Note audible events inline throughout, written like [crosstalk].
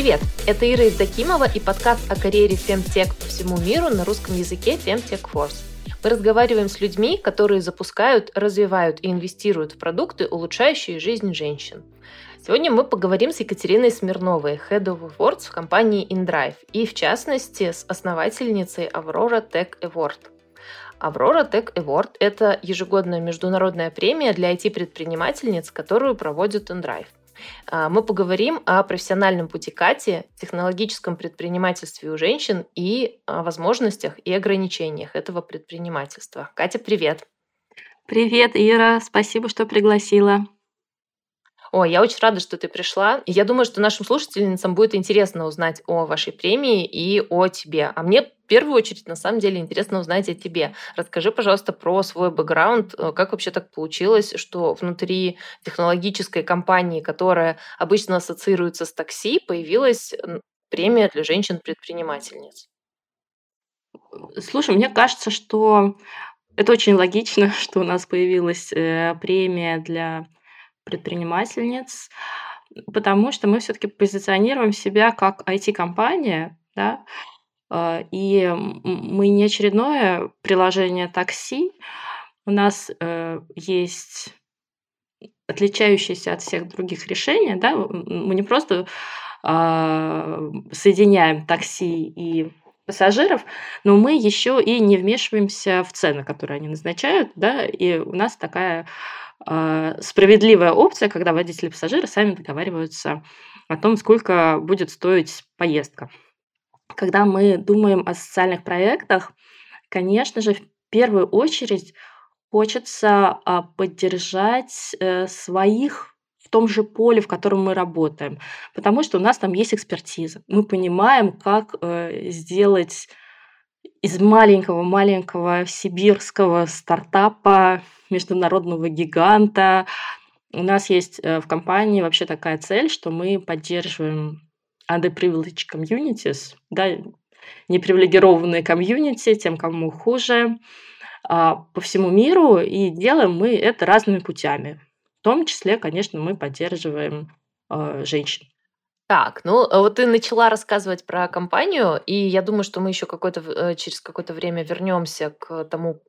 Привет! Это Ира Евдокимова и подкаст о карьере Femtech по всему миру на русском языке Femtech Force. Мы разговариваем с людьми, которые запускают, развивают и инвестируют в продукты, улучшающие жизнь женщин. Сегодня мы поговорим с Екатериной Смирновой, Head of Awards в компании InDrive, и в частности с основательницей Aurora Tech Award. Aurora Tech Award – это ежегодная международная премия для IT-предпринимательниц, которую проводит InDrive. А, мы поговорим о профессиональном пути Кати, технологическом предпринимательстве у женщин и о возможностях и ограничениях этого предпринимательства. Катя, привет! Привет, Ира, спасибо, что пригласила. О, я очень рада, что ты пришла. Я думаю, что нашим слушательницам будет интересно узнать о вашей премии и о тебе. А мне в первую очередь, на самом деле, интересно узнать о тебе. Расскажи, пожалуйста, про свой бэкграунд. Э, как вообще так получилось, что внутри технологической компании, которая обычно ассоциируется с такси, появилась премия для женщин-предпринимательниц? Слушай, мне кажется, что это очень логично, [laughs] что у нас появилась э, премия для предпринимательниц, потому что мы все-таки позиционируем себя как IT-компания, да, а, и мы не очередное приложение такси. У нас э, есть отличающиеся от всех других решения, да, мы не просто а, соединяем такси и пассажиров, но мы еще и не вмешиваемся в цены, которые они назначают, да, и у нас такая справедливая опция, когда водители и пассажиры сами договариваются о том, сколько будет стоить поездка. Когда мы думаем о социальных проектах, конечно же, в первую очередь хочется а, поддержать э, своих в том же поле, в котором мы работаем, потому что у нас там есть экспертиза. Мы понимаем, как э, сделать из маленького-маленького сибирского стартапа, международного гиганта. У нас есть э, в компании вообще такая цель, что мы поддерживаем underprivileged communities, да, непривилегированные комьюнити, тем, кому хуже, а, по всему миру, и делаем мы это разными путями. В том числе, конечно, мы поддерживаем э, женщин. Так, ну а вот ты начала рассказывать про компанию, и я думаю, что мы еще какое-то, э, через какое-то время вернемся к тому,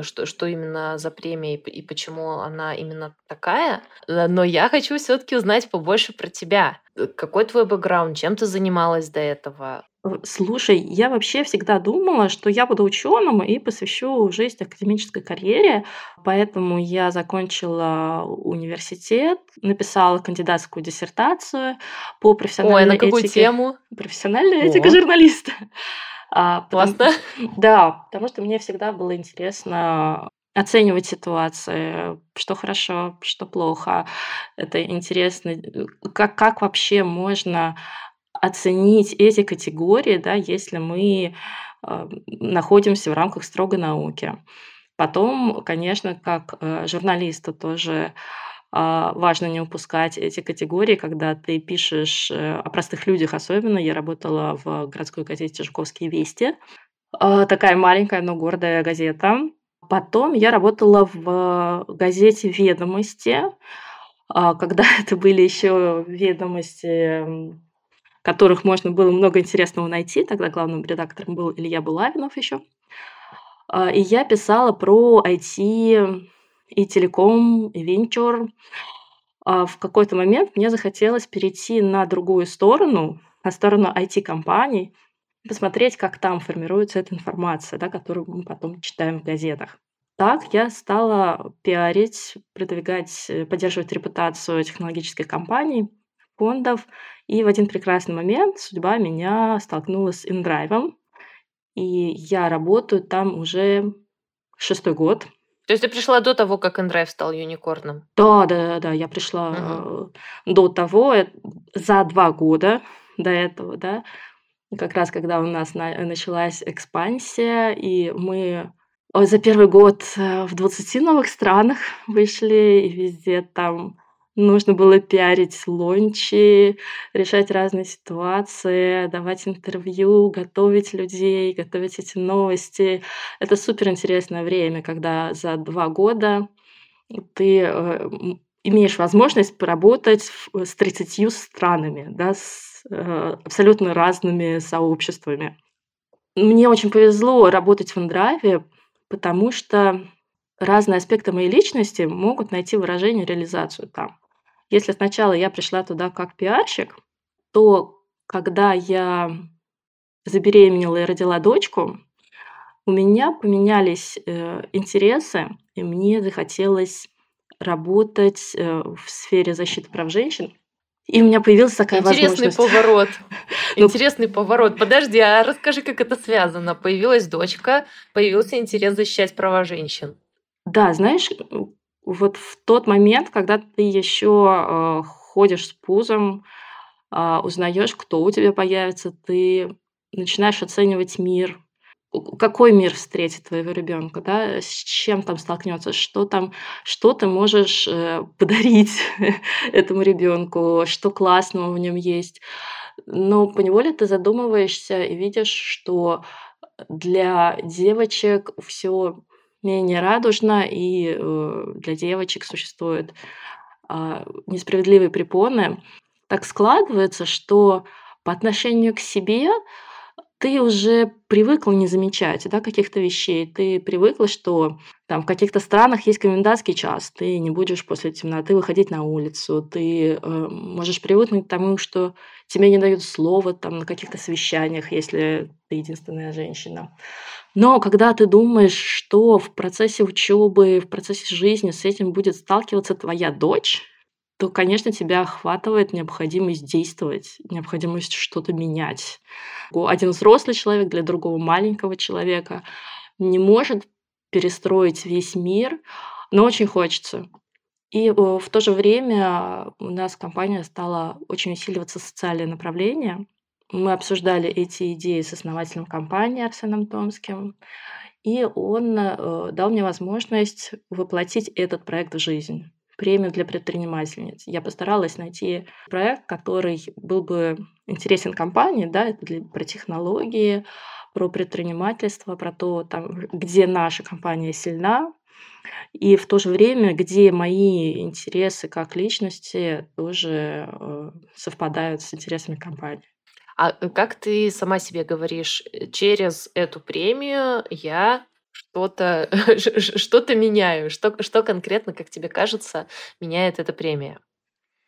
что, что именно за премия и, почему она именно такая. Э, но я хочу все-таки узнать побольше про тебя. Э, какой твой бэкграунд, чем ты занималась до этого? Слушай, я вообще всегда думала, что я буду ученым и посвящу жизнь академической карьере, поэтому я закончила университет, написала кандидатскую диссертацию по профессиональной Ой, на какую этике. тему? Профессиональная этика журналиста. [laughs] А, потому, Классно. [laughs] Да, потому что мне всегда было интересно оценивать ситуации, что хорошо, что плохо. Это интересно, как, как вообще можно оценить эти категории, да, если мы э, находимся в рамках строгой науки. Потом, конечно, как э, журналисту тоже а, важно не упускать эти категории, когда ты пишешь э, о простых людях особенно. Я работала в городской газете «Жуковские вести». А, такая маленькая, но гордая газета. Потом я работала в газете «Ведомости», а, когда [laughs] это были еще ведомости которых можно было много интересного найти. Тогда главным редактором был Илья Булавинов еще. А, и я писала про IT и телеком, и венчур. А, в какой-то момент мне захотелось перейти на другую сторону, на сторону IT-компаний, посмотреть, как там формируется эта информация, да, которую мы потом читаем в газетах. Так я стала пиарить, продвигать, поддерживать репутацию технологических компаний – фондов. И в один прекрасный момент судьба меня столкнула с InDrive. И я работаю там уже шестой год. То есть ты пришла до того, как InDrive стал юникорном? Да, да, да, да. Я пришла угу. до того, э, за два года до этого, да. Как раз когда у нас на, началась экспансия, и мы за первый год э, в 20 новых странах [laughs] вышли, и везде там Нужно было пиарить лончи, решать разные ситуации, давать интервью, готовить людей, готовить эти новости. Это супер интересное время, когда за два года ты э, имеешь возможность поработать с 30 странами, да, с э, абсолютно разными сообществами. Мне очень повезло работать в Индрайве, потому что разные аспекты моей личности могут найти выражение, реализацию там. Если сначала я пришла туда как пиарщик, то когда я забеременела и родила дочку, у меня поменялись э, интересы, и мне захотелось работать э, в сфере защиты прав женщин. И у меня появилась такая Интересный возможность. поворот. [laughs] Ну, Интересный поворот. Подожди, а расскажи, как это связано? Появилась дочка, появился интерес защищать права женщин. Да, знаешь, вот в тот момент, когда ты еще э, ходишь с пузом, э, узнаешь, кто у тебя появится, ты начинаешь оценивать мир, какой мир встретит твоего ребенка, да, с чем там столкнется, что там, что ты можешь э, [laughs] подарить [laughs] этому ребенку, что классного в нем есть. Но поневоле ты задумываешься и видишь, что для девочек все менее радужно, и э, для девочек существуют э, несправедливые препоны. Так складывается, что по отношению к себе ты уже привыкла не замечать да, каких-то вещей. Ты привыкла, что там в каких-то странах есть комендантский час, ты не будешь после темноты выходить на улицу, ты э, можешь привыкнуть к тому, что тебе не дают слова там, на каких-то совещаниях, если ты единственная женщина. Но когда ты думаешь, что в процессе учебы, в процессе жизни с этим будет сталкиваться твоя дочь, то, конечно, тебя охватывает необходимость действовать, необходимость что-то менять. Один взрослый человек для другого маленького человека не может перестроить весь мир, но очень хочется. И э, в то же время у нас компания стала очень усиливаться социальное направление. Мы обсуждали эти идеи с основателем компании Арсеном Томским, и он э, дал мне возможность воплотить этот проект в жизнь премию для предпринимательниц. Я постаралась найти проект, который был бы интересен компании, да, это для, про технологии, про предпринимательство, про то, там, где наша компания сильна, и в то же время, где мои интересы как личности тоже э, совпадают с интересами компании. А как ты сама себе говоришь, э, через эту премию я что-то [laughs] что-то меняю. Что, что конкретно, как тебе кажется, меняет эта премия?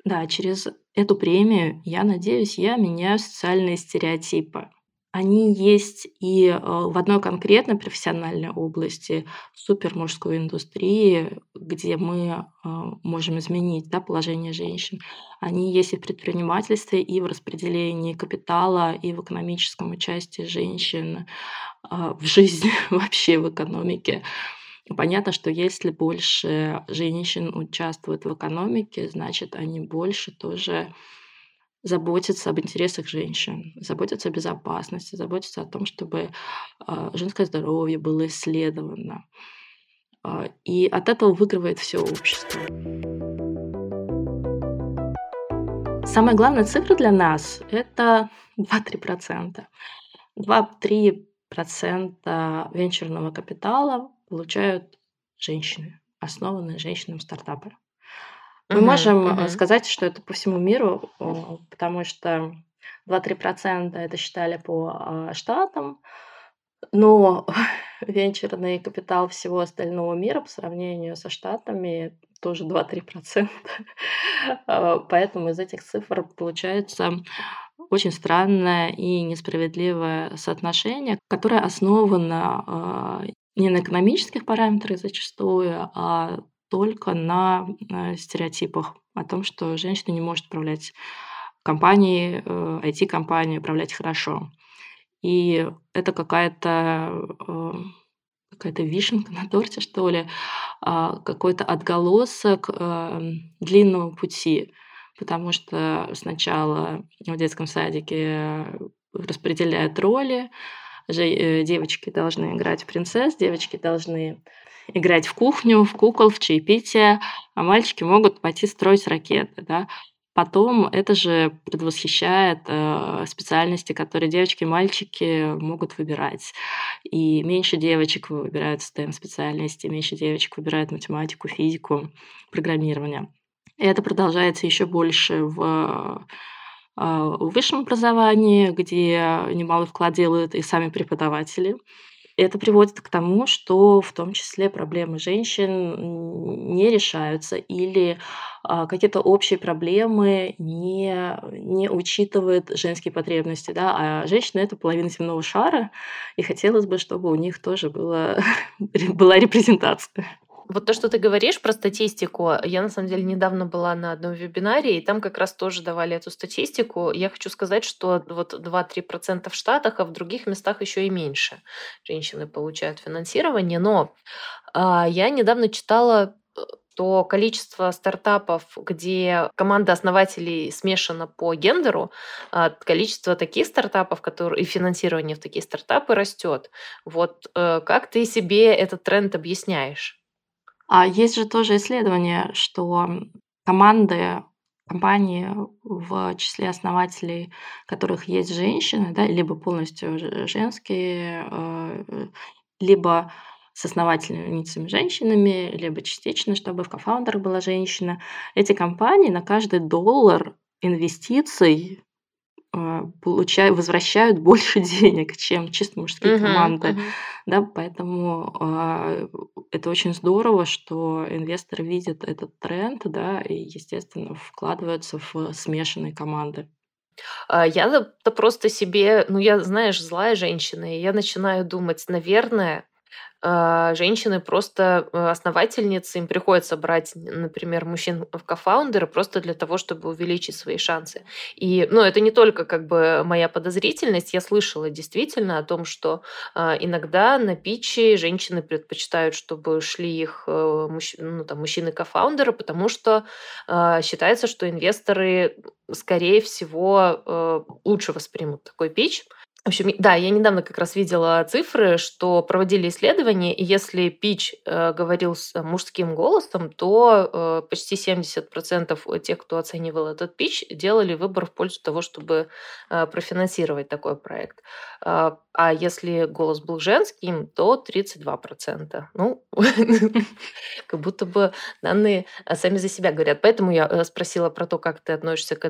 Да, через эту премию, я надеюсь, я меняю социальные стереотипы. Они есть и э, в одной конкретной профессиональной области, супермужской индустрии, где мы э, можем изменить да, положение женщин. Они есть и в предпринимательстве, и в распределении капитала, и в экономическом участии женщин а, в жизни, [laughs] вообще в экономике. Понятно, что если больше женщин участвуют в экономике, значит, они больше тоже заботиться об интересах женщин, заботиться о безопасности, заботиться о том, чтобы а, женское здоровье было исследовано. А, и от этого выигрывает все общество. Самая главная цифра для нас – это 2-3%. 2-3% венчурного капитала получают женщины, основанные женщинам стартапы. Мы угу, можем угу. сказать, что это по всему миру, потому что 2-3% это считали по а, штатам, но [laughs] венчурный капитал всего остального мира по сравнению со штатами тоже 2-3%. [laughs] А, поэтому из этих цифр получается очень странное и несправедливое соотношение, которое основано не на экономических параметрах зачастую, а только на э, стереотипах о том, что женщина не может управлять компанией, IT-компанией, э, управлять хорошо. И это какая-то э, какая-то вишенка на торте, что ли, а, какой-то отголосок длинного пути. Потому что сначала в детском садике распределяют роли, девочки должны играть принцесс, девочки должны играть в кухню, в кукол, в чаепитие, а мальчики могут пойти строить ракеты, да. Потом это же предвосхищает э, специальности, которые девочки и мальчики могут выбирать. И меньше девочек выбирают STEM-специальности, меньше девочек выбирают математику, физику, программирование. И это продолжается еще больше в в высшем образовании, где немалый вклад делают и сами преподаватели. Это приводит к тому, что в том числе проблемы женщин не решаются или а, какие-то общие проблемы не, не учитывают женские потребности. Да? А женщины — это половина земного шара, и хотелось бы, чтобы у них тоже было, [laughs] была репрезентация. Вот то, что ты говоришь про статистику, я на самом деле недавно была на одном вебинаре, и там как раз тоже давали эту статистику. Я хочу сказать, что вот 2-3% в Штатах, а в других местах еще и меньше женщины получают финансирование. Но а, я недавно читала э, то количество стартапов, где команда основателей смешана по гендеру, а, количество таких стартапов, которые и финансирование в такие стартапы растет. Вот э, как ты себе этот тренд объясняешь? А есть же тоже исследование, что команды компании, в числе основателей которых есть женщины, да, либо полностью женские, э, либо с основательницами женщинами, либо частично, чтобы в кофаундерах была женщина. Эти компании на каждый доллар инвестиций получают, возвращают больше [laughs] денег, чем чисто мужские uh-huh, команды. Uh-huh. Да, поэтому э, это очень здорово, что инвесторы видят этот тренд, да, и, естественно, вкладываются в смешанные команды. А, я-то просто себе, ну я, знаешь, злая женщина, и я начинаю думать, наверное, а, женщины просто э, основательницы, им приходится брать, например, мужчин в кофаундеры просто для того, чтобы увеличить свои шансы. И, ну, это не только как бы моя подозрительность, я слышала действительно о том, что э, иногда на питче женщины предпочитают, чтобы шли их э, ну, там, мужчины-кофаундеры, потому что э, считается, что инвесторы, скорее всего, э, лучше воспримут такой питч, в общем, да, я недавно как раз видела цифры, что проводили исследования, и если пич э, говорил с мужским голосом, то э, почти 70% тех, кто оценивал этот пич, делали выбор в пользу того, чтобы э, профинансировать такой проект. Э, а если голос был женским, то 32%. Ну, [laughs] как будто бы данные э, сами за себя говорят. Поэтому я э, спросила про то, как ты относишься к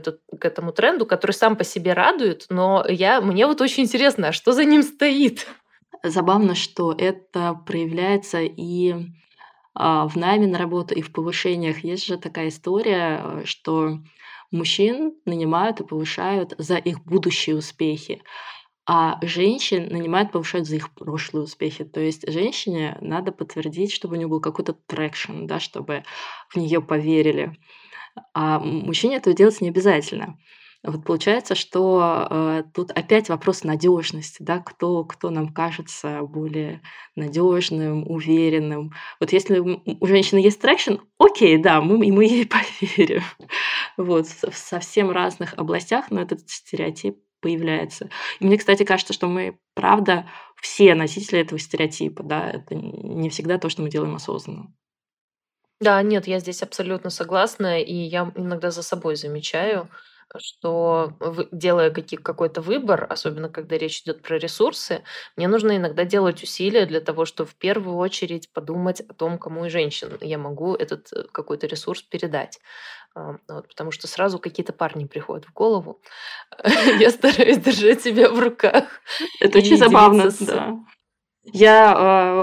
этому тренду, который сам по себе радует, но я, мне вот очень интересно, что за ним стоит? Забавно, что это проявляется и а, в найме на работу, и в повышениях. Есть же такая история, э, что мужчин нанимают и повышают за их будущие успехи, а женщин нанимают, повышают за их прошлые успехи. То есть женщине надо подтвердить, чтобы у нее был какой-то traction, да, чтобы в нее поверили. А мужчине этого делать не обязательно. Вот получается, что э, тут опять вопрос надежности, да, кто, кто нам кажется более надежным, уверенным. Вот если у женщины есть traction, окей, да, мы, мы ей [laughs] поверим. Вот, в совсем разных областях, но этот стереотип появляется. И мне, кстати, кажется, что мы, правда, все носители этого стереотипа, да, это не всегда то, что мы делаем осознанно. Да, нет, я здесь абсолютно согласна, и я иногда за собой замечаю, что делая какой-то выбор, особенно когда речь идет про ресурсы, мне нужно иногда делать усилия для того, чтобы в первую очередь подумать о том, кому и женщин я могу этот э, какой-то ресурс передать. Вот, потому что сразу какие-то парни приходят в голову. [laughs] Я стараюсь держать себя в руках. Это очень забавно, да. Я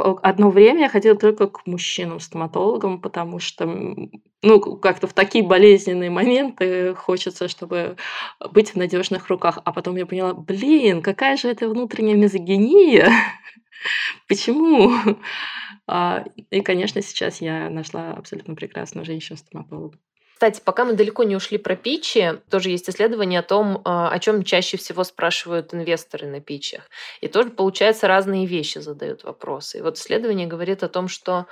э, одно время ходила только к мужчинам-стоматологам, потому что, ну, как-то в такие болезненные моменты хочется, чтобы быть в надежных руках. А потом я поняла, блин, какая же это внутренняя мизогиния. [laughs] Почему? [laughs] А, и, конечно, сейчас я нашла абсолютно прекрасную женщину-стоматолога. Кстати, пока мы далеко не ушли про питчи, тоже есть исследование о том, а, о чем чаще всего спрашивают инвесторы на питчах. И тоже, получается, разные вещи задают вопросы. И вот исследование говорит о том, что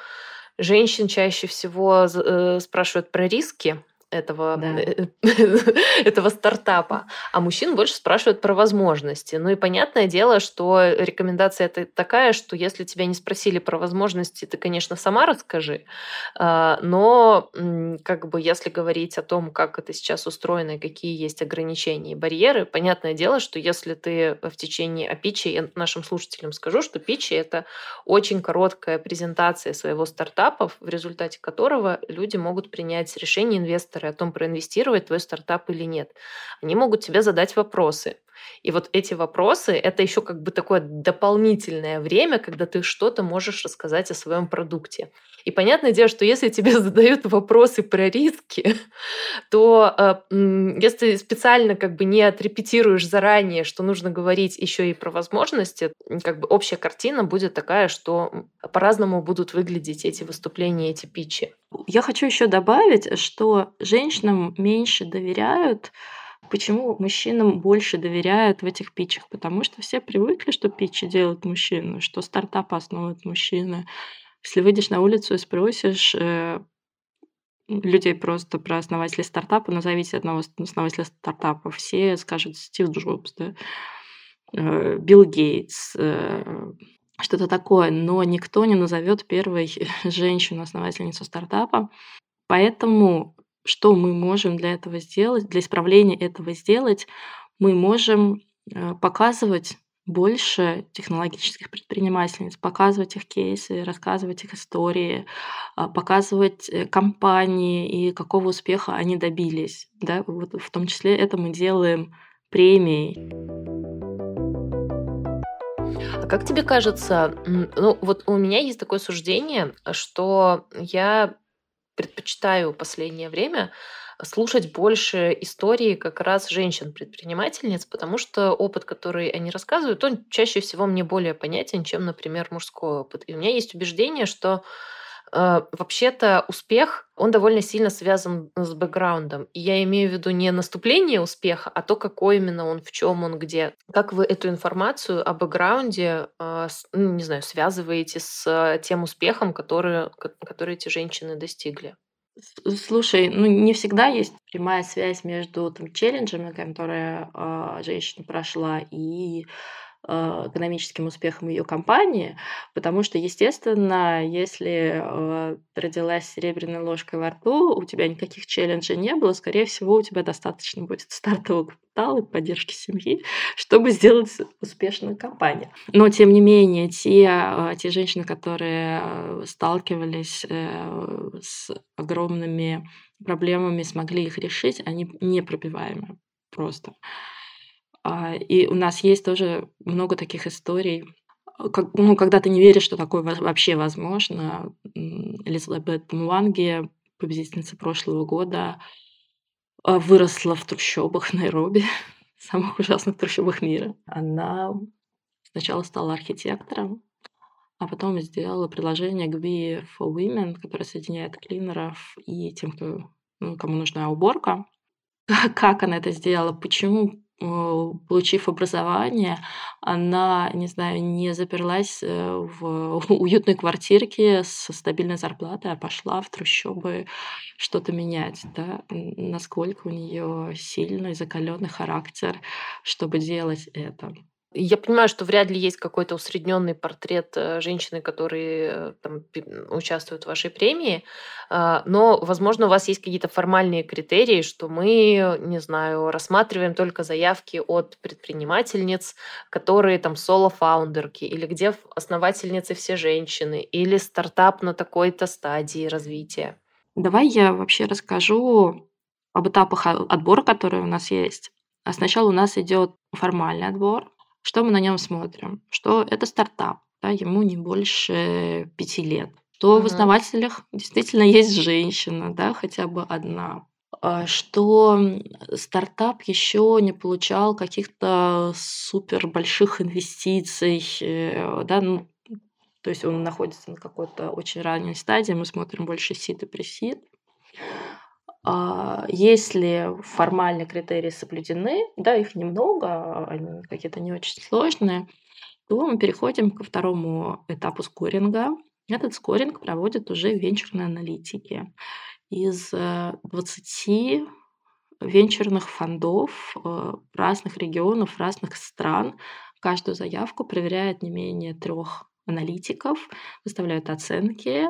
женщин чаще всего э, спрашивают про риски, этого, да. Э, [laughs] этого стартапа, а мужчин больше спрашивают про возможности. Ну и понятное дело, что рекомендация это такая, что если тебя не спросили про возможности, ты, конечно, сама расскажи, а, но как бы если говорить о том, как это сейчас устроено и какие есть ограничения и барьеры, понятное дело, что если ты в течение, а питчи, я нашим слушателям скажу, что питчи это очень короткая презентация своего стартапа, в результате которого люди могут принять решение инвестора инвесторы о том, проинвестировать твой стартап или нет. Они могут тебе задать вопросы. И вот эти вопросы — это еще как бы такое дополнительное время, когда ты что-то можешь рассказать о своем продукте. И понятное дело, что если тебе [laughs] задают вопросы про риски, [laughs] то э, если специально как бы не отрепетируешь заранее, что нужно говорить еще и про возможности, как бы общая картина будет такая, что по-разному будут выглядеть эти выступления, эти питчи. Я хочу еще добавить, что женщинам меньше доверяют Почему мужчинам больше доверяют в этих питчах? Потому что все привыкли, что питчи делают мужчины, что стартап основывают мужчины. Если выйдешь на улицу и спросишь э, людей просто про основателей стартапа, назовите одного основателя стартапа, все скажут Стив Джобс, да? э, Билл Гейтс, э, что-то такое, но никто не назовет первой [laughs] женщину-основательницу стартапа. Поэтому что мы можем для этого сделать, для исправления этого сделать? Мы можем э, показывать больше технологических предпринимательниц, показывать их кейсы, рассказывать их истории, а, показывать э, компании и какого успеха они добились. Да? Вот в том числе это мы делаем премией. А как тебе кажется, ну вот у меня есть такое суждение, что я предпочитаю в последнее время слушать больше истории как раз женщин-предпринимательниц, потому что опыт, который они рассказывают, он чаще всего мне более понятен, чем, например, мужской опыт. И у меня есть убеждение, что вообще-то успех, он довольно сильно связан с бэкграундом. И я имею в виду не наступление успеха, а то, какой именно он, в чем он, где. Как вы эту информацию о бэкграунде, э, ну, не знаю, связываете с тем успехом, который, который эти женщины достигли? Слушай, ну не всегда есть прямая связь между там, челленджами, которые э, женщина прошла, и Э, экономическим успехом ее компании, потому что, естественно, если э, родилась серебряной ложкой во рту, у тебя никаких челленджей не было, скорее всего, у тебя достаточно будет [laughs] стартового капитала и поддержки семьи, чтобы сделать успешную компанию. Но, тем не менее, те, э, те женщины, которые сталкивались с огромными проблемами, смогли их решить, они непробиваемы просто. А, и у нас есть тоже много таких историй, как, ну, когда ты не веришь, что такое вообще возможно. Элизабет Муанги, победительница прошлого года, а, выросла в трущобах [laughs] Найроби, [laughs] самых ужасных трущобах мира. Она сначала стала архитектором, а потом сделала приложение Gbi for Women, которое соединяет клинеров и тем, кто, ну, кому нужна уборка. [laughs] Как она это сделала? Почему получив образование, она, не знаю, не заперлась э, в [laughs] уютной квартирке со стабильной зарплатой, а пошла в трущобы что-то менять, да, насколько у нее сильный, закаленный характер, чтобы делать это. Я понимаю, что вряд ли есть какой-то усредненный портрет э, женщины, которые э, там, участвуют в вашей премии, а, но, возможно, у вас есть какие-то формальные критерии, что мы, не знаю, рассматриваем только заявки от предпринимательниц, которые там соло-фаундерки, или где основательницы все женщины, или стартап на такой-то стадии развития. Давай я вообще расскажу об этапах отбора, которые у нас есть. А сначала у нас идет формальный отбор, что мы на нем смотрим? Что это стартап, да, ему не больше пяти лет. Что угу. в основателях действительно есть женщина, да, хотя бы одна. А что стартап еще не получал каких-то супер больших инвестиций, э, да, ну, то есть он находится на какой-то очень ранней стадии, мы смотрим больше сид и пресид. А, если формальные критерии соблюдены, да, их немного, они какие-то не очень сложные, то мы переходим ко второму этапу скоринга. Этот скоринг проводят уже венчурные аналитики. Из 20 э, венчурных фондов э, разных регионов, разных стран каждую заявку проверяет не менее трех аналитиков, выставляют оценки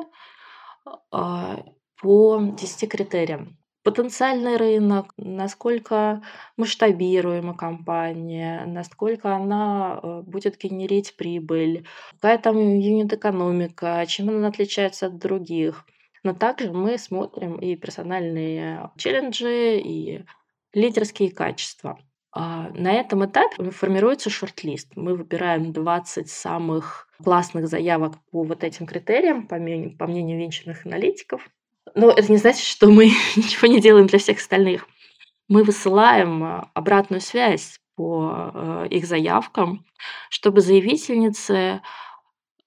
а, по 10 критериям потенциальный рынок, насколько масштабируема компания, насколько она э, будет генерить прибыль, какая там юнит-экономика, чем она отличается от других. Но также мы смотрим и персональные челленджи, и лидерские качества. А на этом этапе формируется шорт-лист. Мы выбираем 20 самых классных заявок по вот этим критериям, по мнению, венчурных аналитиков. Но это не значит, что мы [laughs] ничего не делаем для всех остальных. Мы высылаем а, обратную связь по э, их заявкам, чтобы заявительницы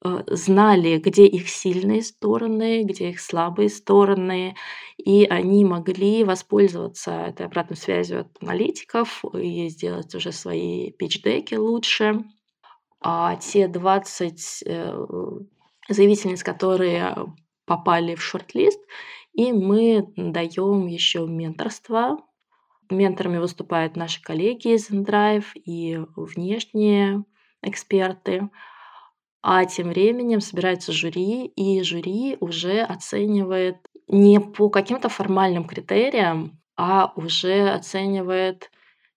э, знали, где их сильные стороны, где их слабые стороны, и они могли воспользоваться этой обратной связью от аналитиков и сделать уже свои пич-деки лучше. А те 20 э, заявительниц, которые попали в шорт-лист, и мы даем еще менторство Менторами выступают наши коллеги из InDrive и внешние эксперты. А тем временем собирается жюри, и жюри уже оценивает не по каким-то формальным критериям, а уже оценивает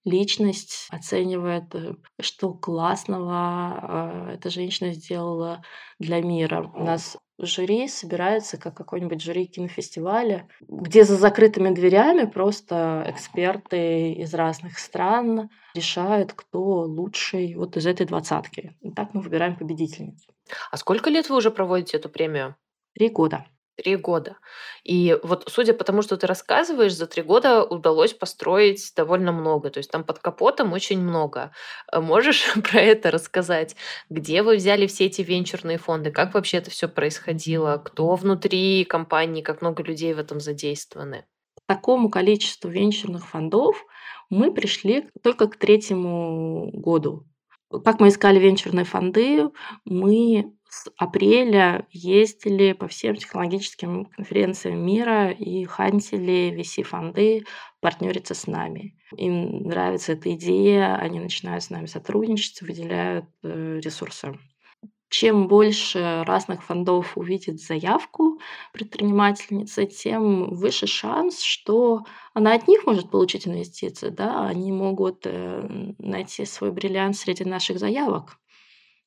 личность, оценивает, э, что классного э, эта женщина сделала для мира. У нас жюри собирается как какой-нибудь жюри кинофестиваля, где за закрытыми дверями просто эксперты из разных стран решают, кто лучший вот из этой двадцатки. И так мы выбираем победительницу. А сколько лет вы уже проводите эту премию? Три года. Три года. И вот судя по тому, что ты рассказываешь, за три года удалось построить довольно много. То есть там под капотом очень много. Э, можешь [laughs] про это рассказать? Где вы взяли все эти венчурные фонды? Как вообще это все происходило? Кто внутри компании? Как много людей в этом задействованы? К такому количеству венчурных фондов мы пришли только к третьему году. Как мы искали венчурные фонды, мы с апреля ездили по всем технологическим конференциям мира и хантили VC-фонды партнериться с нами. Им нравится эта идея, они начинают с нами сотрудничать, выделяют э, ресурсы. Чем больше разных фондов увидит заявку предпринимательницы, тем выше шанс, что она от них может получить инвестиции. Да? Они могут э, найти свой бриллиант среди наших заявок.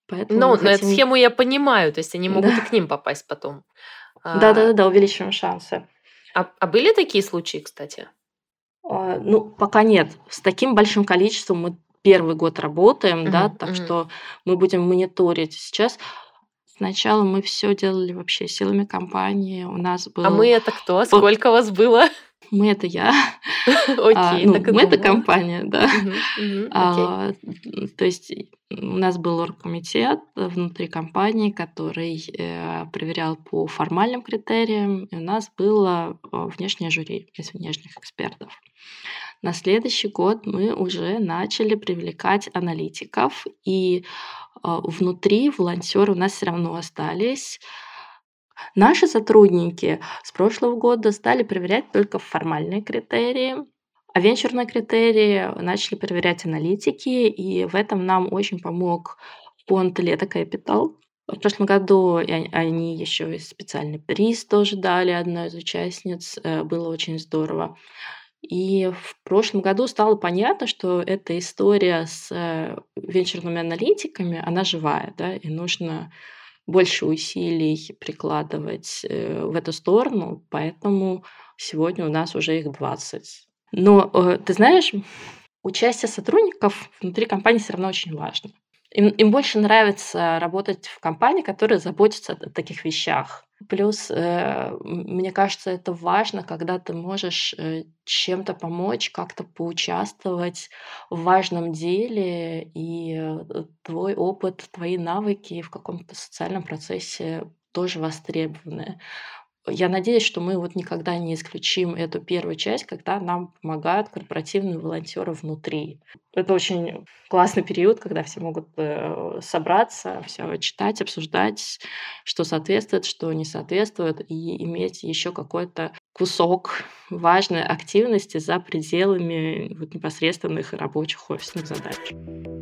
Поэтому ну, хотим... эту схему я понимаю, то есть они могут да. и к ним попасть потом. Да-да-да, да, увеличиваем шансы. А, а были такие случаи, кстати? А, ну, пока нет. С таким большим количеством мы первый год работаем, mm-hmm. да, так mm-hmm. что мы будем мониторить. Сейчас сначала мы все делали вообще силами компании. У нас был... А мы это кто? Сколько вас было? Мы это я. [laughs] Окей, а, ну, мы это компания, да. а, то есть у нас был оргкомитет внутри компании, который э, проверял по формальным критериям, и у нас было э, внешнее жюри из внешних экспертов. На следующий год мы уже начали привлекать аналитиков, и э, внутри волонтеры у нас все равно остались. Наши сотрудники с прошлого года стали проверять только формальные критерии, а венчурные критерии начали проверять аналитики, и в этом нам очень помог фонд Лето Capital. В прошлом году они еще и специальный приз тоже дали одной из участниц. Э, было очень здорово. И в прошлом году стало понятно, что эта история с э, венчурными аналитиками, она живая, да, и нужно больше усилий прикладывать э, в эту сторону, поэтому сегодня у нас уже их 20. Но э, ты знаешь, участие сотрудников внутри компании все равно очень важно. Им, им больше нравится работать в компании, которая заботится о таких вещах. Плюс, э, мне кажется, это важно, когда ты можешь э, чем-то помочь, как-то поучаствовать в важном деле, и э, твой опыт, твои навыки в каком-то социальном процессе тоже востребованы. Я надеюсь, что мы вот никогда не исключим эту первую часть, когда нам помогают корпоративные волонтеры внутри. Это очень классный период, когда все могут э, собраться, все читать, обсуждать, что соответствует, что не соответствует, и иметь еще какой-то кусок важной активности за пределами вот непосредственных рабочих офисных задач.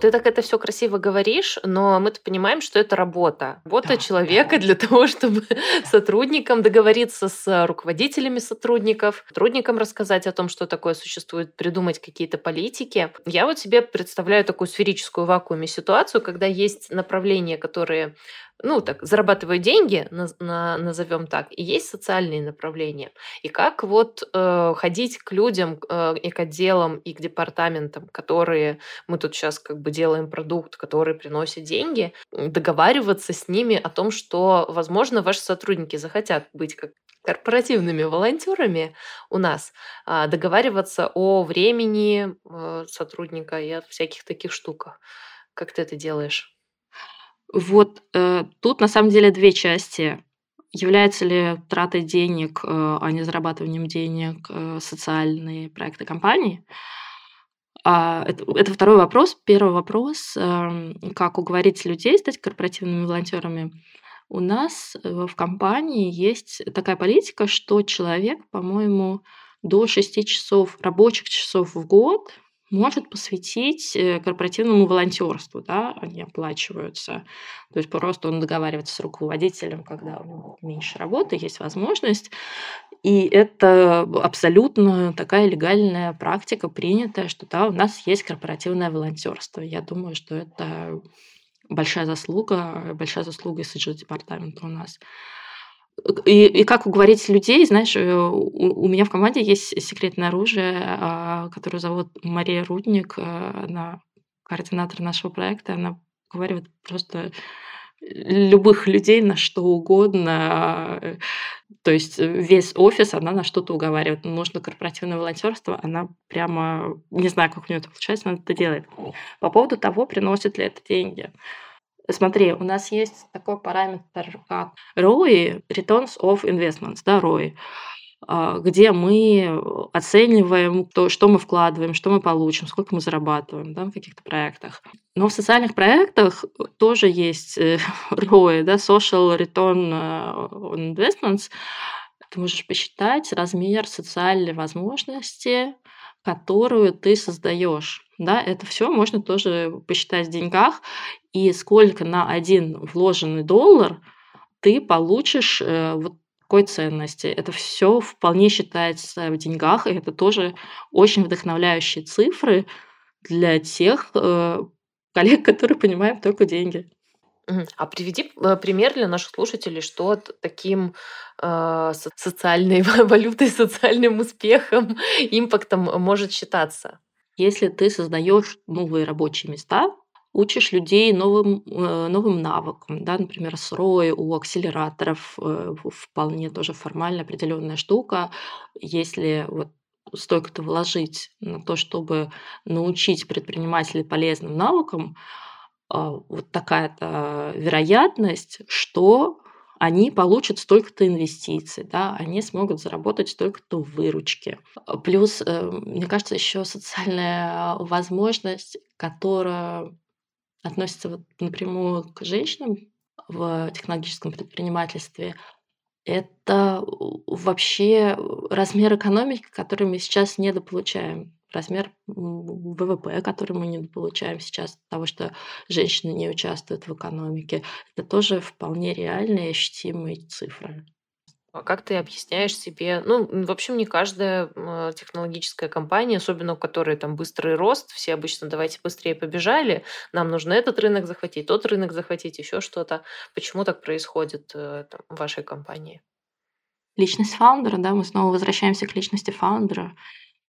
Ты так это все красиво говоришь, но мы-то понимаем, что это работа. Работа да, человека да. для [laughs] того, чтобы сотрудникам договориться с руководителями сотрудников, сотрудникам рассказать о том, что такое существует, придумать какие-то политики. Я вот себе представляю такую сферическую вакууме ситуацию, когда есть направления, которые ну, так, зарабатывают деньги, на, на, назовем так, и есть социальные направления. И как вот э, ходить к людям э, и к отделам, и к департаментам, которые мы тут сейчас как бы делаем продукт, который приносит деньги, договариваться с ними о том, что, возможно, ваши сотрудники захотят быть как корпоративными волонтерами у нас, э, договариваться о времени э, сотрудника и о всяких таких штуках. Как ты это делаешь? Вот э, тут на самом деле две части. Является ли тратой денег, э, а не зарабатыванием денег э, социальные проекты компании? А, это, это второй вопрос. Первый вопрос, э, как уговорить людей стать корпоративными волонтерами. У нас э, в компании есть такая политика, что человек, по-моему, до 6 часов рабочих часов в год может посвятить э, корпоративному волонтерству, да, они оплачиваются. То есть просто он договаривается с руководителем, когда у него меньше работы, есть возможность. И это абсолютно такая легальная практика, принятая, что да, у нас есть корпоративное волонтерство. Я думаю, что это большая заслуга, большая заслуга SG департамента у нас. И, и как уговорить людей, знаешь, э, у, у меня в команде есть секретное оружие, а, которое зовут Мария Рудник, а, она координатор нашего проекта, она говорит просто любых людей на что угодно. То есть весь офис она на что-то уговаривает. Нужно корпоративное волонтерство, она прямо, не знаю, как у нее это получается, но это делает. По поводу того, приносит ли это деньги. Смотри, у нас есть такой параметр, как ROI, Returns of Investments, да, ROI, а, где мы оцениваем то, что мы вкладываем, что мы получим, сколько мы зарабатываем да, в каких-то проектах. Но в социальных проектах тоже есть [laughs] ROI, да, Social Return э, on Investments. Ты можешь посчитать размер социальной возможности, которую ты создаешь. Да, это все можно тоже посчитать в деньгах, и сколько на один вложенный доллар ты получишь э, вот такой ценности. Это все вполне считается в деньгах, и это тоже очень вдохновляющие цифры для тех э, коллег, [laughs] которые понимают только деньги. А приведи э, пример для наших слушателей, что таким э, социальной [laughs] валютой, социальным успехом, [laughs] импактом может считаться. Если ты создаешь новые рабочие места, учишь людей новым, э, новым навыкам, да, например, с ROI у акселераторов э, вполне тоже формально определенная штука. Если вот столько-то вложить на то, чтобы научить предпринимателей полезным навыкам, а, вот такая-то вероятность, что они получат столько-то инвестиций, да, они смогут заработать столько-то выручки. Плюс, э, мне кажется, еще социальная возможность, которая относится вот напрямую к женщинам в технологическом предпринимательстве, это вообще размер экономики, который мы сейчас недополучаем размер ВВП, который мы не получаем сейчас того, что женщины не участвуют в экономике. Это тоже вполне реальные ощутимые цифры. А как ты объясняешь себе, ну, в общем, не каждая технологическая компания, особенно у которой там быстрый рост, все обычно давайте быстрее побежали, нам нужно этот рынок захватить, тот рынок захватить, еще что-то. Почему так происходит э, там, в вашей компании? Личность фаундера, да, мы снова возвращаемся к личности фаундера.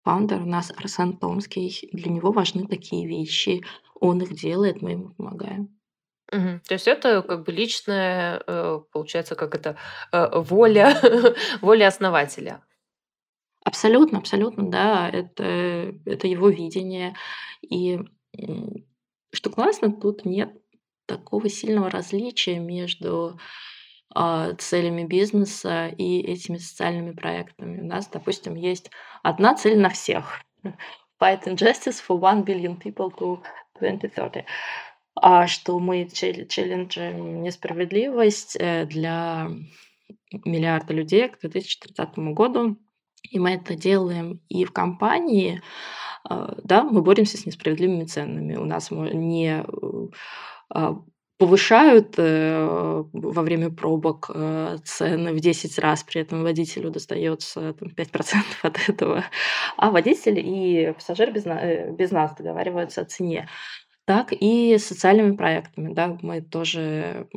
Фаундер у нас Арсен Томский. Для него важны такие вещи. Он их делает, мы ему помогаем. Мгм. То есть это как бы личная, э, получается, как это, э, воля [laughs] воля основателя. Абсолютно, абсолютно, да. Это, это его видение. И что классно, тут нет такого сильного различия между а, целями бизнеса и этими социальными проектами. У нас, допустим, есть одна цель на всех. [laughs] Fight injustice for one billion people to 2030. А что мы челленджим несправедливость э, для миллиарда людей к 2030 году. И мы это делаем и в компании, а, да, мы боремся с несправедливыми ценами. У нас не а, повышают э, во время пробок э, цены в 10 раз, при этом водителю достается там, 5% от этого, а водитель и пассажир без, без нас договариваются о цене. Так и социальными проектами. Да, мы, тоже,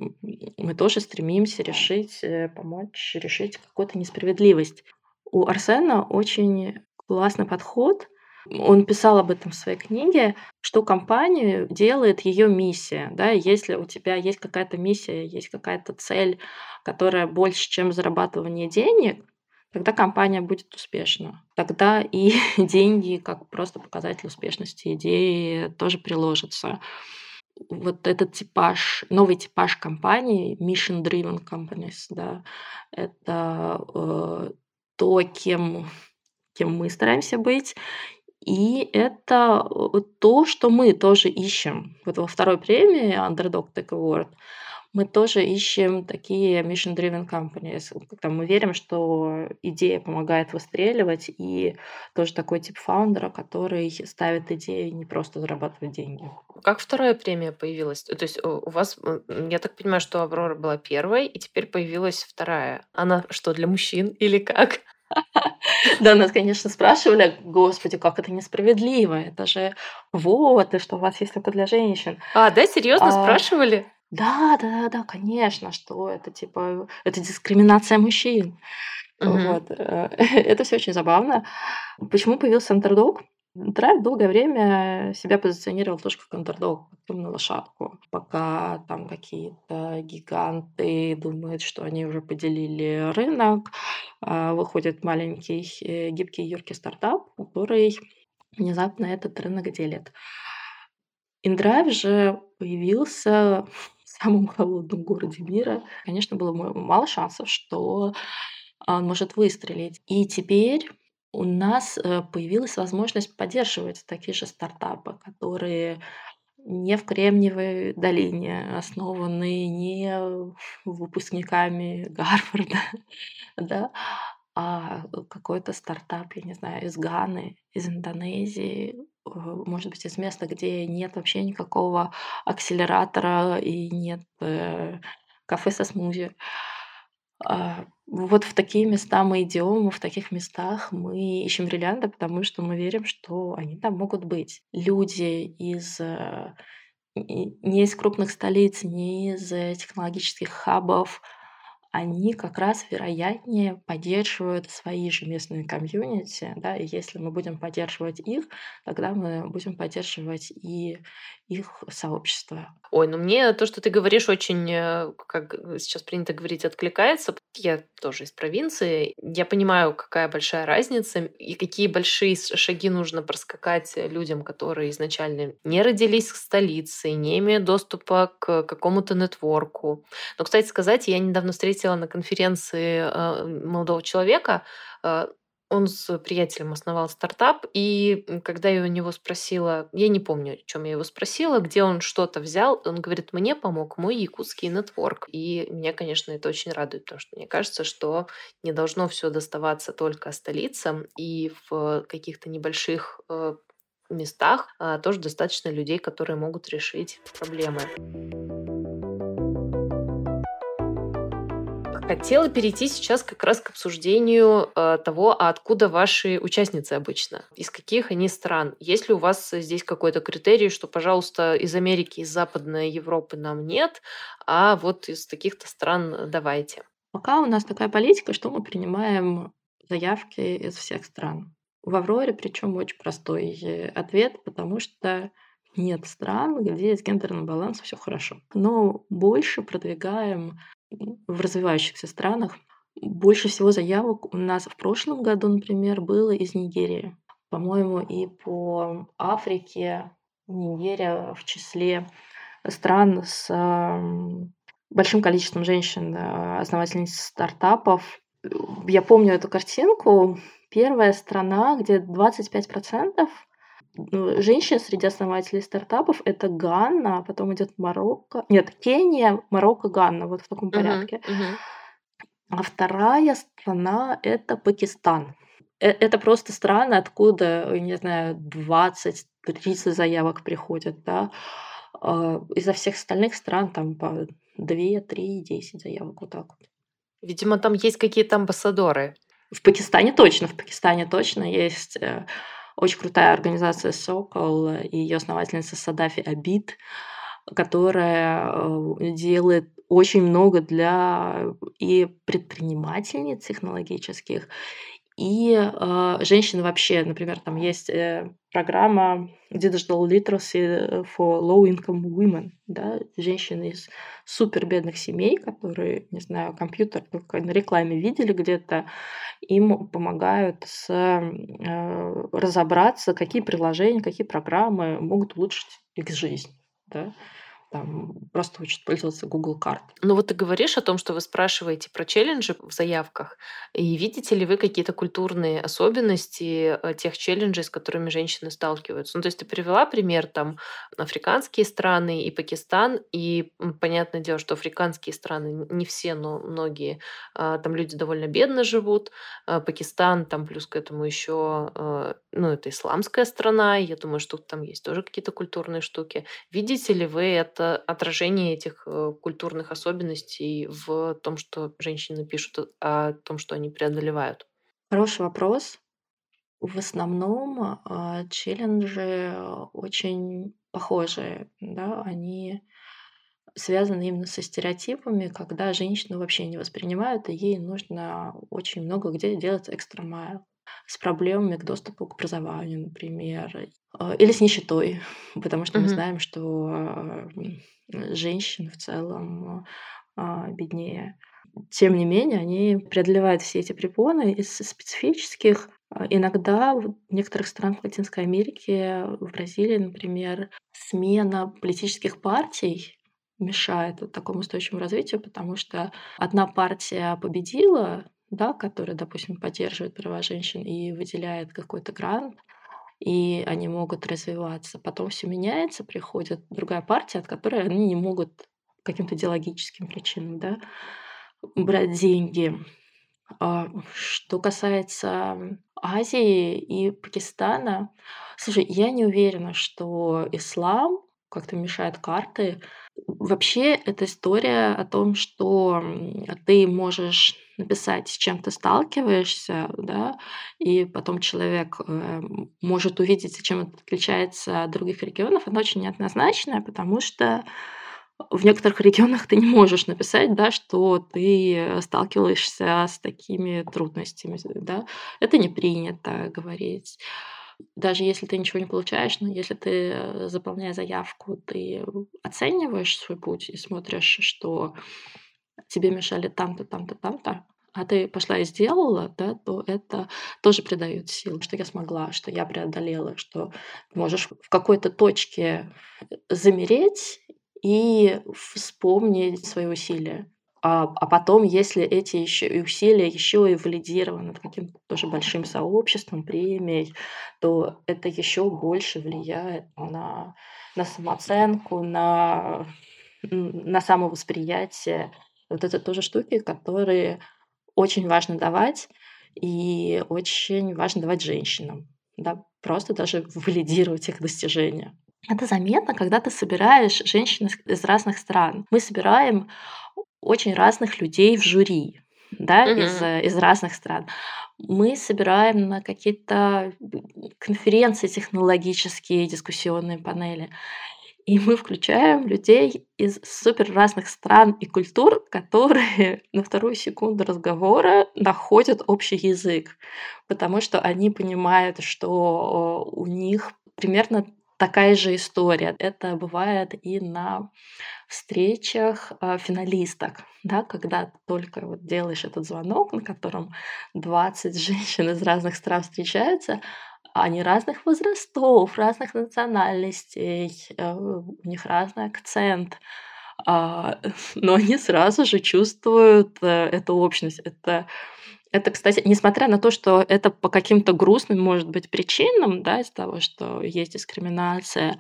мы тоже стремимся решить, э, помочь решить какую-то несправедливость. У Арсена очень классный подход. Он писал об этом в своей книге, что компанию делает ее миссия. Да? Если у тебя есть какая-то миссия, есть какая-то цель, которая больше, чем зарабатывание денег, тогда компания будет успешна. Тогда и [laughs] деньги, как просто показатель успешности идеи, тоже приложатся. Вот этот типаж, новый типаж компании, mission-driven companies, да, это э, то, кем, кем мы стараемся быть, и это э, то, что мы тоже ищем. Вот во второй премии Underdog Tech Award мы тоже ищем такие mission-driven companies, когда мы верим, что идея помогает выстреливать, и тоже такой тип фаундера, который ставит идею не просто зарабатывать деньги. Как вторая премия появилась? То есть у вас, я так понимаю, что Аврора была первой, и теперь появилась вторая. Она что, для мужчин или как? [laughs] Да, нас, конечно, спрашивали, господи, как это несправедливо, это же вот, и что у вас есть только для женщин. А, да, серьезно а, спрашивали? Да, да, да, конечно, что это типа это дискриминация мужчин. Угу. Вот. Э, [laughs] это все очень забавно. Почему появился андердог? Драйв долгое время себя позиционировал тоже как андердог, на лошадку. Пока там какие-то гиганты думают, что они уже поделили рынок, а выходит маленький э, гибкий юркий стартап, который внезапно этот рынок делит. Индрайв же появился самом холодном городе мира, конечно, было мало шансов, что он может выстрелить. И теперь у нас э, появилась возможность поддерживать такие же стартапы, которые не в Кремниевой долине, основанные не выпускниками Гарварда, [laughs] да, а какой-то стартап, я не знаю, из Ганы, из Индонезии, э, может быть, из места, где нет вообще никакого акселератора и нет э, кафе со смузи. А, вот в такие места мы идем, в таких местах мы ищем бриллианты, потому что мы верим, что они там могут быть. Люди из э, не из крупных столиц, не из технологических хабов, они как раз вероятнее поддерживают свои же местные комьюнити, да, и если мы будем поддерживать их, тогда мы будем поддерживать и их сообщество. Ой, ну мне то, что ты говоришь, очень, э, как сейчас принято говорить, откликается. Я тоже из провинции. Я понимаю, какая большая разница и какие большие шаги нужно проскакать людям, которые изначально не родились в столице, не имеют доступа к какому-то нетворку. Но, кстати сказать, я недавно встретилась встретила на конференции э, молодого человека. Э, он с приятелем основал стартап, и когда я у него спросила, я не помню, о чем я его спросила, где он что-то взял, он говорит, мне помог мой якутский нетворк. И меня, конечно, это очень радует, потому что мне кажется, что не должно все доставаться только столицам, и в каких-то небольших э, местах а, тоже достаточно людей, которые могут решить проблемы. Хотела перейти сейчас как раз к обсуждению э, того, а откуда ваши участницы обычно, из каких они стран. Есть ли у вас здесь какой-то критерий, что, пожалуйста, из Америки, из Западной Европы нам нет, а вот из таких-то стран давайте? Пока у нас такая политика, что мы принимаем заявки из всех стран. В Авроре, причем очень простой э, ответ, потому что нет стран, где есть гендерный баланс, все хорошо. Но больше продвигаем в развивающихся странах. Больше всего заявок у нас в прошлом году, например, было из Нигерии. По-моему, и по Африке Нигерия в числе стран с большим количеством женщин, основательниц стартапов. Я помню эту картинку. Первая страна, где 25% ну, женщин среди основателей стартапов это Ганна, а потом идет Марокко. Нет, Кения, Марокко, Ганна, вот в таком порядке. Uh-huh, uh-huh. А вторая страна это Пакистан. Э, это просто страны, откуда, не знаю, 20-30 заявок приходят, да. А, изо всех остальных стран там по 2, 3, 10 заявок вот так вот. Видимо, там есть какие-то амбассадоры. В Пакистане точно, в Пакистане точно есть э, очень крутая организация «Сокол» и ее основательница Садафи Абид, которая делает очень много для и предпринимательниц технологических, и э, женщины вообще, например, там есть э, программа Digital Literacy for Low Income Women, да, женщины из супер бедных семей, которые, не знаю, компьютер только на рекламе видели где-то, им помогают с, э, разобраться, какие приложения, какие программы могут улучшить их жизнь. Да там просто учат пользоваться Google карт. Ну вот ты говоришь о том, что вы спрашиваете про челленджи в заявках, и видите ли вы какие-то культурные особенности э, тех челленджей, с которыми женщины сталкиваются? Ну то есть ты привела пример там африканские страны и Пакистан, и понятное дело, что африканские страны не все, но многие, а, там люди довольно бедно живут, а Пакистан там плюс к этому еще, э, ну это исламская страна, я думаю, что там есть тоже какие-то культурные штуки. Видите ли вы это это отражение этих э, культурных особенностей в том, что женщины пишут о том, что они преодолевают? Хороший вопрос. В основном а, челленджи очень похожие, да, они связаны именно со стереотипами, когда женщину вообще не воспринимают, и ей нужно очень много где делать экстра майл с проблемами к доступу к образованию, например, или с нищетой, [laughs] потому что мы знаем, что а, женщины в целом а, беднее. Тем не менее, они преодолевают все эти препоны из специфических. Иногда в некоторых странах Латинской Америки, в Бразилии, например, смена политических партий мешает такому устойчивому развитию, потому что одна партия победила, да, которая, допустим, поддерживает права женщин и выделяет какой-то грант, и они могут развиваться. Потом все меняется, приходит другая партия, от которой они не могут каким-то идеологическим причинам да, брать деньги. А что касается Азии и Пакистана, слушай, я не уверена, что ислам как-то мешает карты. Вообще, это история о том, что ты можешь написать, с чем ты сталкиваешься, да, и потом человек э, может увидеть, чем это отличается от других регионов, она очень неоднозначная, потому что в некоторых регионах ты не можешь написать, да, что ты сталкиваешься с такими трудностями, да, это не принято говорить. Даже если ты ничего не получаешь, но если ты, э, заполняя заявку, ты оцениваешь свой путь и смотришь, что тебе мешали там-то, там-то, там-то, а ты пошла и сделала, да, то это тоже придает сил, что я смогла, что я преодолела, что можешь в какой-то точке замереть и вспомнить свои усилия. А, а потом, если эти еще усилия еще и валидированы каким-то тоже большим сообществом, премией, то это еще больше влияет на, на самооценку, на, на самовосприятие. Вот это тоже штуки, которые очень важно давать, и очень важно давать женщинам. Да, просто даже [laughs] валидировать их достижения. Это заметно, когда ты собираешь женщин из разных стран. Мы собираем очень разных людей в жюри, да, угу. из, из разных стран. Мы собираем на какие-то конференции технологические, дискуссионные панели. И мы включаем людей из супер разных стран и культур, которые [laughs] на вторую секунду разговора находят общий язык, потому что они понимают, что у них примерно такая же история. Это бывает и на встречах э, финалисток, да, когда только вот делаешь этот звонок, на котором 20 [laughs] женщин из разных стран встречаются, они разных возрастов, разных национальностей, э, у них разный акцент, а, [laughs] но они сразу же чувствуют э, эту общность. Это, это, кстати, несмотря на то, что это по каким-то грустным, может быть, причинам, да, из того, что есть дискриминация,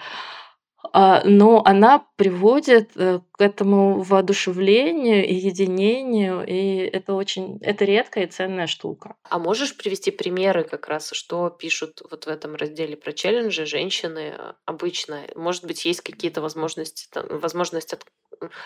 а, но она приводит э, к этому воодушевлению и единению, и это очень это редкая и ценная штука. А можешь привести примеры как раз, что пишут вот в этом разделе про челленджи женщины э, обычно? Может быть, есть какие-то возможности, там, возможность от,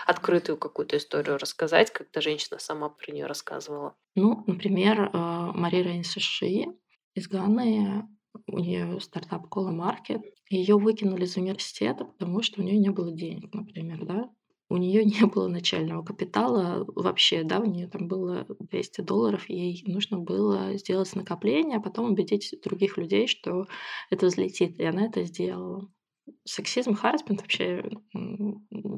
открытую какую-то историю рассказать, когда женщина сама про нее рассказывала? Ну, например, э, Мария Рейнсаши из Ганы у нее стартап Кола Маркет. Ее выкинули из университета, потому что у нее не было денег, например, да. У нее [laughs] не было начального капитала вообще, да, у нее там было 200 долларов, ей нужно было сделать накопление, а потом убедить других людей, что это взлетит, и она это сделала. Сексизм, харасмент вообще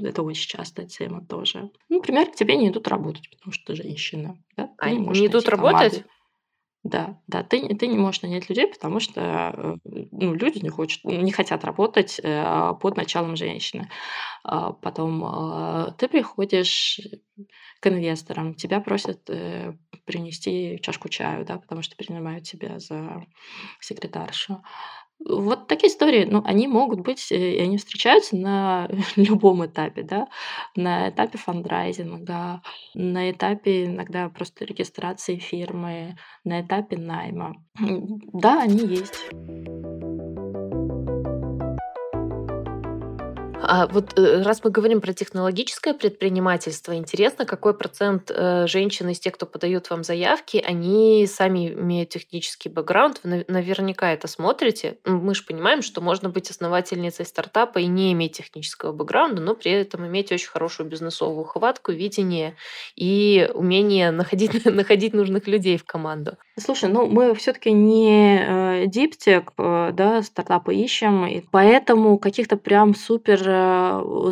это очень частая тема тоже. Ну, например, к тебе не идут работать, потому что ты женщина. Да? Ты а не, не идут работать? Да, да, ты, ты не можешь нанять людей, потому что э, ну, люди не, хочет, не хотят работать э, под началом женщины. А потом э, ты приходишь к инвесторам, тебя просят э, принести чашку чаю, да, потому что принимают тебя за секретаршу. Вот такие истории, ну, они могут быть, э, и они встречаются на [laughs] любом этапе, да, на этапе фандрайзинга, на этапе иногда просто регистрации фирмы, на этапе найма. Да, они есть. А вот э, раз мы говорим про технологическое предпринимательство, интересно, какой процент э, женщин из тех, кто подают вам заявки, они сами имеют технический бэкграунд? Вы наверняка это смотрите. Мы же понимаем, что можно быть основательницей стартапа и не иметь технического бэкграунда, но при этом иметь очень хорошую бизнесовую хватку, видение и умение находить, [laughs] находить нужных людей в команду. Слушай, ну мы все-таки не диптек, э, да, стартапы ищем, и поэтому каких-то прям супер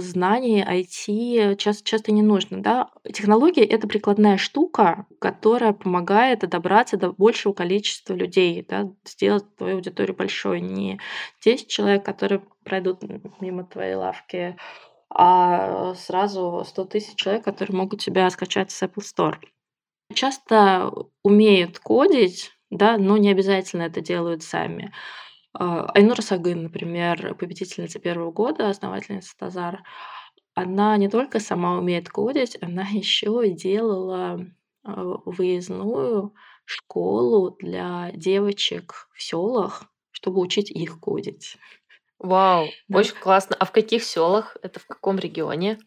знаний IT часто, часто не нужно. Да? Технологии — это прикладная штука, которая помогает добраться до большего количества людей, да? сделать твою аудиторию большой. Не 10 человек, которые пройдут мимо твоей лавки, а сразу 100 тысяч человек, которые могут тебя скачать с Apple Store. Часто умеют кодить, да, но не обязательно это делают сами. А, Айнура Сагын, например, победительница первого года, основательница Тазар, она не только сама умеет кодить, она [laughs] еще делала а, выездную школу для девочек в селах, чтобы учить их кодить. Вау, [laughs] да. очень классно. А в каких селах? Это в каком регионе?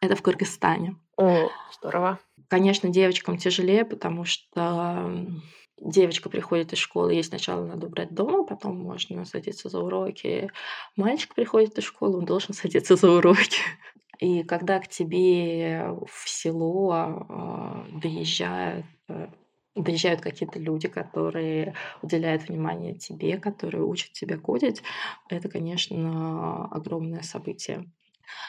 Это в Кыргызстане. О, здорово. Конечно, девочкам тяжелее, потому что девочка приходит из школы, ей сначала надо убрать дома, потом можно садиться за уроки. Мальчик приходит из школы, он должен [laughs] садиться за уроки. И когда к тебе в село а, доезжают э, доезжают какие-то люди, которые уделяют внимание тебе, которые учат тебя кодить, это, конечно, огромное событие.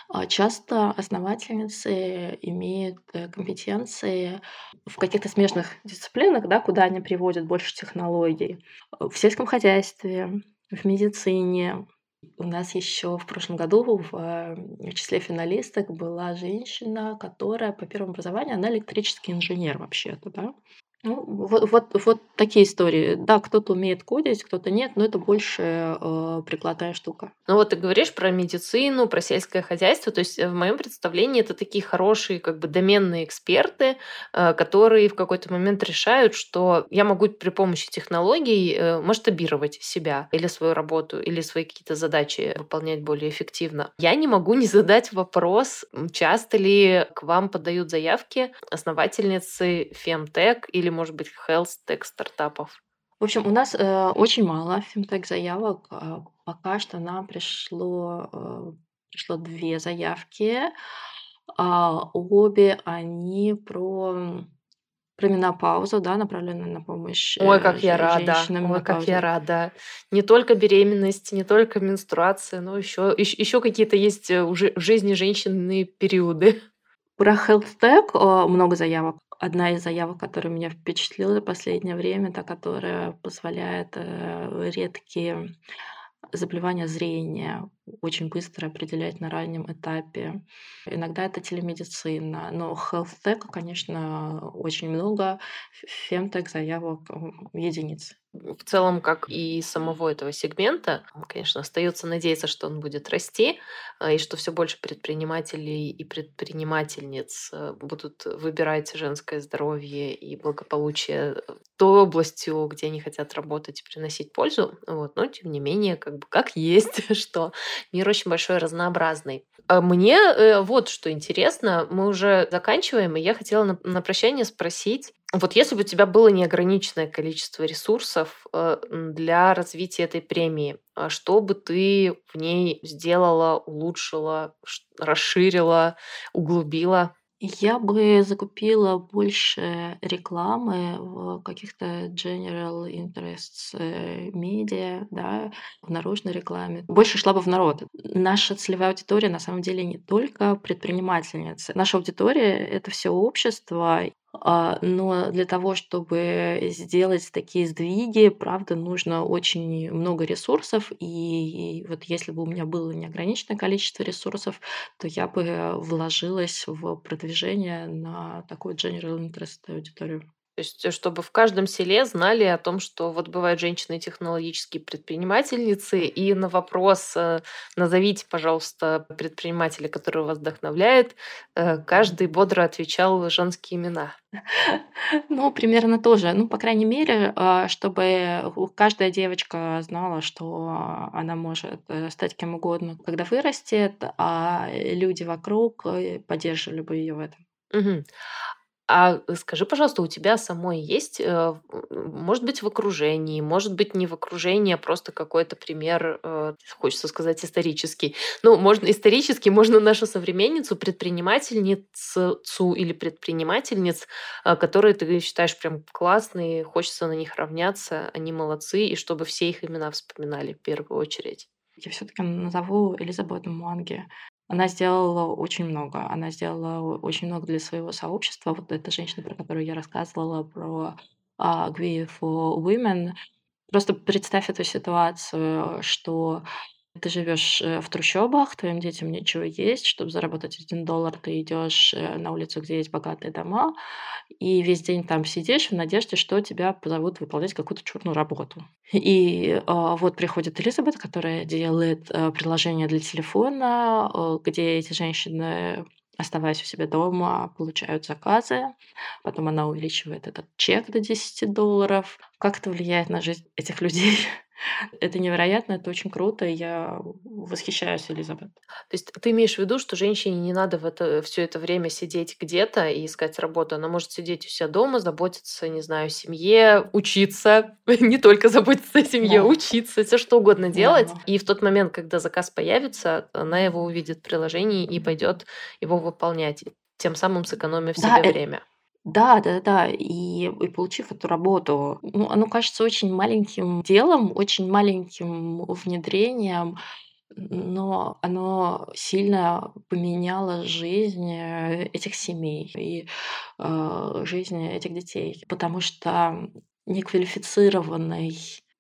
А, часто основательницы имеют э, компетенции в каких-то смежных дисциплинах, да, куда они приводят больше технологий. В сельском хозяйстве, в медицине. У нас еще в прошлом году в числе финалисток была женщина, которая по первому образованию, она электрический инженер вообще-то, да. Ну, вот, вот, вот такие истории. Да, кто-то умеет кодить, кто-то нет, но это больше э, прикладная штука. Ну вот ты говоришь про медицину, про сельское хозяйство. То есть э, в моем представлении это такие хорошие как бы доменные эксперты, э, которые в какой-то момент решают, что я могу при помощи технологий э, масштабировать себя или свою работу, или свои какие-то задачи выполнять более эффективно. Я не могу не задать вопрос, часто ли к вам подают заявки основательницы Femtech или или, может быть, health tech стартапов? В общем, у нас э, очень мало фемтек заявок. А, пока что нам пришло, э, пришло две заявки. А, обе они про про менопаузу, да, направленную на помощь Ой, как я рада. Ой, как я рада. Не только беременность, не только менструация, но еще, еще, еще какие-то есть э, уже в жизни женщины периоды. Про health tech много заявок одна из заявок, которая меня впечатлила за последнее время, та, которая позволяет э, редкие заболевания зрения очень быстро определять на раннем этапе. Иногда это телемедицина, но tech, конечно, очень много. Femtech заявок единиц в целом, как и самого этого сегмента, конечно, остается надеяться, что он будет расти, а, и что все больше предпринимателей и предпринимательниц э, будут выбирать женское здоровье и благополучие той областью, где они хотят работать и приносить пользу. Вот. Но, тем не менее, как бы как есть, [laughs] что мир очень большой разнообразный. А мне э, вот что интересно, мы уже заканчиваем, и я хотела на, на прощание спросить, Вот если бы у тебя было неограниченное количество ресурсов э, для развития этой премии, а что бы ты в ней сделала, улучшила, расширила, углубила? Я бы закупила больше рекламы в каких-то general interests э, медиа, да, в наружной рекламе. Больше шла бы в народ. Наша целевая аудитория на самом деле не только предпринимательницы. Наша аудитория — это все общество, но для того, чтобы сделать такие сдвиги, правда, нужно очень много ресурсов. И вот если бы у меня было неограниченное количество ресурсов, то я бы вложилась в продвижение на такую general interest аудиторию. То есть, э, чтобы в каждом селе знали о том, что вот бывают женщины-технологические предпринимательницы, и на вопрос э, «назовите, пожалуйста, предпринимателя, который вас вдохновляет», э, каждый бодро отвечал женские имена. [laughs] Ну, примерно тоже. Ну, по крайней мере, чтобы каждая девочка знала, что она может стать кем угодно, когда вырастет, а люди вокруг поддерживали бы ее в этом. Мгм. А э, скажи, пожалуйста, у тебя самой есть, э, может быть, в окружении, может быть, не в окружении, а просто какой-то пример, э, хочется сказать, исторический. Ну, можно исторически, можно нашу современницу, предпринимательницу или предпринимательниц, которые ты считаешь прям классные, хочется на них равняться, они молодцы, и чтобы все их имена вспоминали в первую очередь. Я все-таки назову Элизабету Муанги. Она сделала очень много. Она сделала очень много для своего сообщества. Вот эта женщина, про которую я рассказывала, про uh, Gui for Women. Просто представь эту ситуацию, что ты живешь э, в трущобах, твоим детям нечего есть, чтобы заработать один доллар, ты идешь э, на улицу, где есть богатые дома, и весь день там сидишь в надежде, что тебя позовут выполнять какую-то черную работу. И э, вот приходит Элизабет, которая делает э, приложение для телефона, где эти женщины оставаясь у себя дома, получают заказы. Потом она увеличивает этот чек до 10 долларов. Как это влияет на жизнь этих людей? Это невероятно, это очень круто, и я восхищаюсь Элизабет. То есть ты имеешь в виду, что женщине не надо в это, все это время сидеть где-то и искать работу. Она может сидеть у себя дома, заботиться, не знаю, о семье, учиться, [laughs] не только заботиться о семье, да. учиться, все что угодно делать. Да. И в тот момент, когда заказ появится, она его увидит в приложении и пойдет его выполнять, тем самым сэкономив да, себе это... время. Да, да-да. И и получив эту работу, ну, оно кажется очень маленьким делом, очень маленьким внедрением, но оно сильно поменяло жизнь, э, этих семей и, э, жизнь этих детей. Потому что неквалифицированной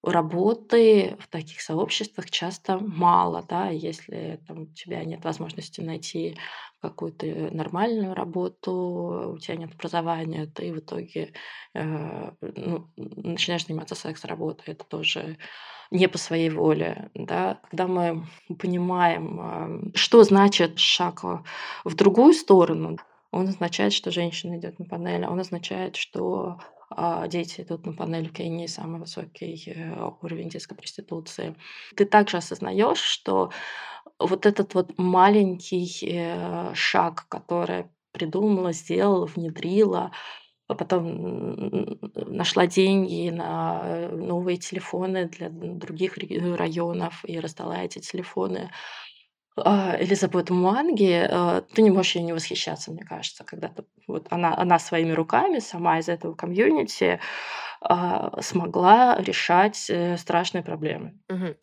работы в таких сообществах часто мало, да, если там, у тебя нет возможности найти какую-то нормальную работу, у тебя нет образования, ты в итоге э, ну, начинаешь заниматься секс-работой, это тоже не по своей воле. Да? Когда мы понимаем, э, что значит шаг в другую сторону, он означает, что женщина идет на панель, он означает, что а, дети идут на панель в Кении, самый высокий э, уровень детской проституции. Ты также осознаешь, что вот этот вот маленький э, шаг, который придумала, сделала, внедрила, а потом нашла деньги на э, новые телефоны для других районов и раздала эти телефоны а, Элизабет Муанги, э, ты не можешь ей не восхищаться, мне кажется, когда ты, вот она, она своими руками, сама из этого комьюнити, а, смогла решать э, страшные проблемы. Мгм.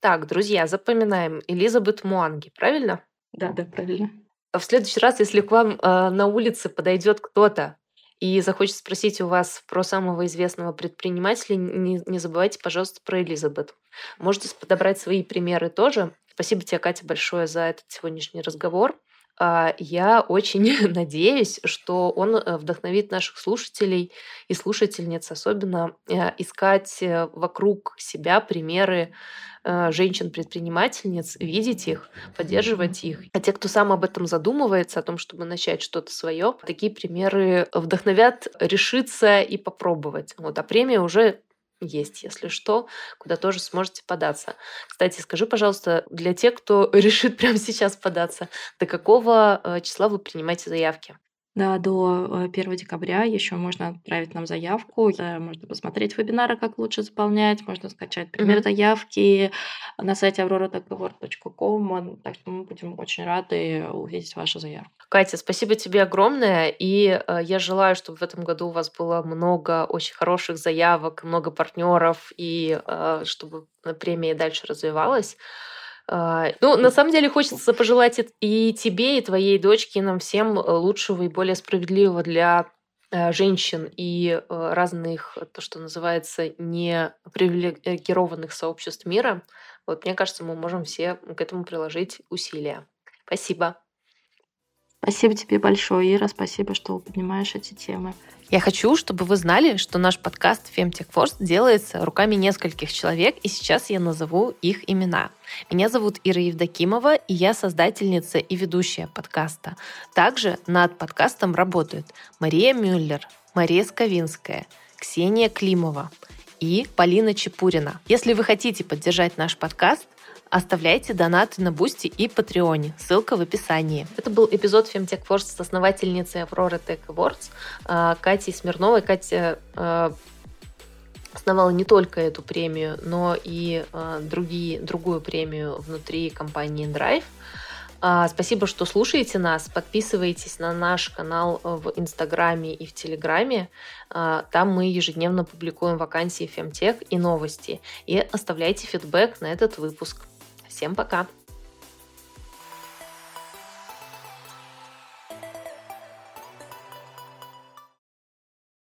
Так, друзья, запоминаем. Элизабет Муанги, правильно? Да, да, правильно. А в следующий раз, если к вам э, на улице подойдет кто-то и захочет спросить у вас про самого известного предпринимателя, не, не забывайте, пожалуйста, про Элизабет. Можете подобрать свои примеры тоже. Спасибо тебе, Катя, большое за этот сегодняшний разговор. А, я очень [laughs] надеюсь, что он э, вдохновит наших слушателей и слушательниц особенно э, искать э, вокруг себя примеры женщин-предпринимательниц, видеть их, поддерживать их. А те, кто сам об этом задумывается, о том, чтобы начать что-то свое, такие примеры вдохновят решиться и попробовать. Вот, а премия уже есть, если что, куда тоже сможете податься. Кстати, скажи, пожалуйста, для тех, кто [laughs] решит прямо сейчас податься, до какого э, числа вы принимаете заявки? Да, до 1 э, декабря еще можно отправить нам заявку. Э, можно посмотреть вебинары, как лучше заполнять, можно скачать пример Мгм. заявки на сайте aurora.keyboard.com. Так что мы будем очень рады увидеть вашу заявку. Катя, спасибо тебе огромное. И э, я желаю, чтобы в этом году у вас было много очень хороших заявок, много партнеров, и чтобы премия дальше развивалась. А, ну, на самом деле хочется пожелать и тебе, и твоей дочке, и нам всем э, лучшего и более справедливого для э, женщин и э, разных, то, что называется, не привилегированных сообществ мира. Вот мне кажется, мы можем все к этому приложить усилия. Спасибо. Спасибо тебе большое, Ира. Спасибо, что поднимаешь эти темы. Я хочу, чтобы вы знали, что наш подкаст Femtech Force делается руками нескольких человек, и сейчас я назову их имена. Меня зовут Ира Евдокимова, и я создательница и ведущая подкаста. Также над подкастом работают Мария Мюллер, Мария Сковинская, Ксения Климова и Полина Чепурина. Если вы хотите поддержать наш подкаст, Оставляйте донаты на Boosty и Патреоне. Ссылка в описании. Это был эпизод Femtech Force с основательницей Aurora Tech Awards а, Катей Смирновой. Катя а, основала не только эту премию, но и а, другие, другую премию внутри компании inDrive. Спасибо, что слушаете нас. Подписывайтесь на наш канал в Инстаграме и в Телеграме. Там мы ежедневно публикуем вакансии Femtech и новости. И оставляйте фидбэк на этот выпуск. Всем пока!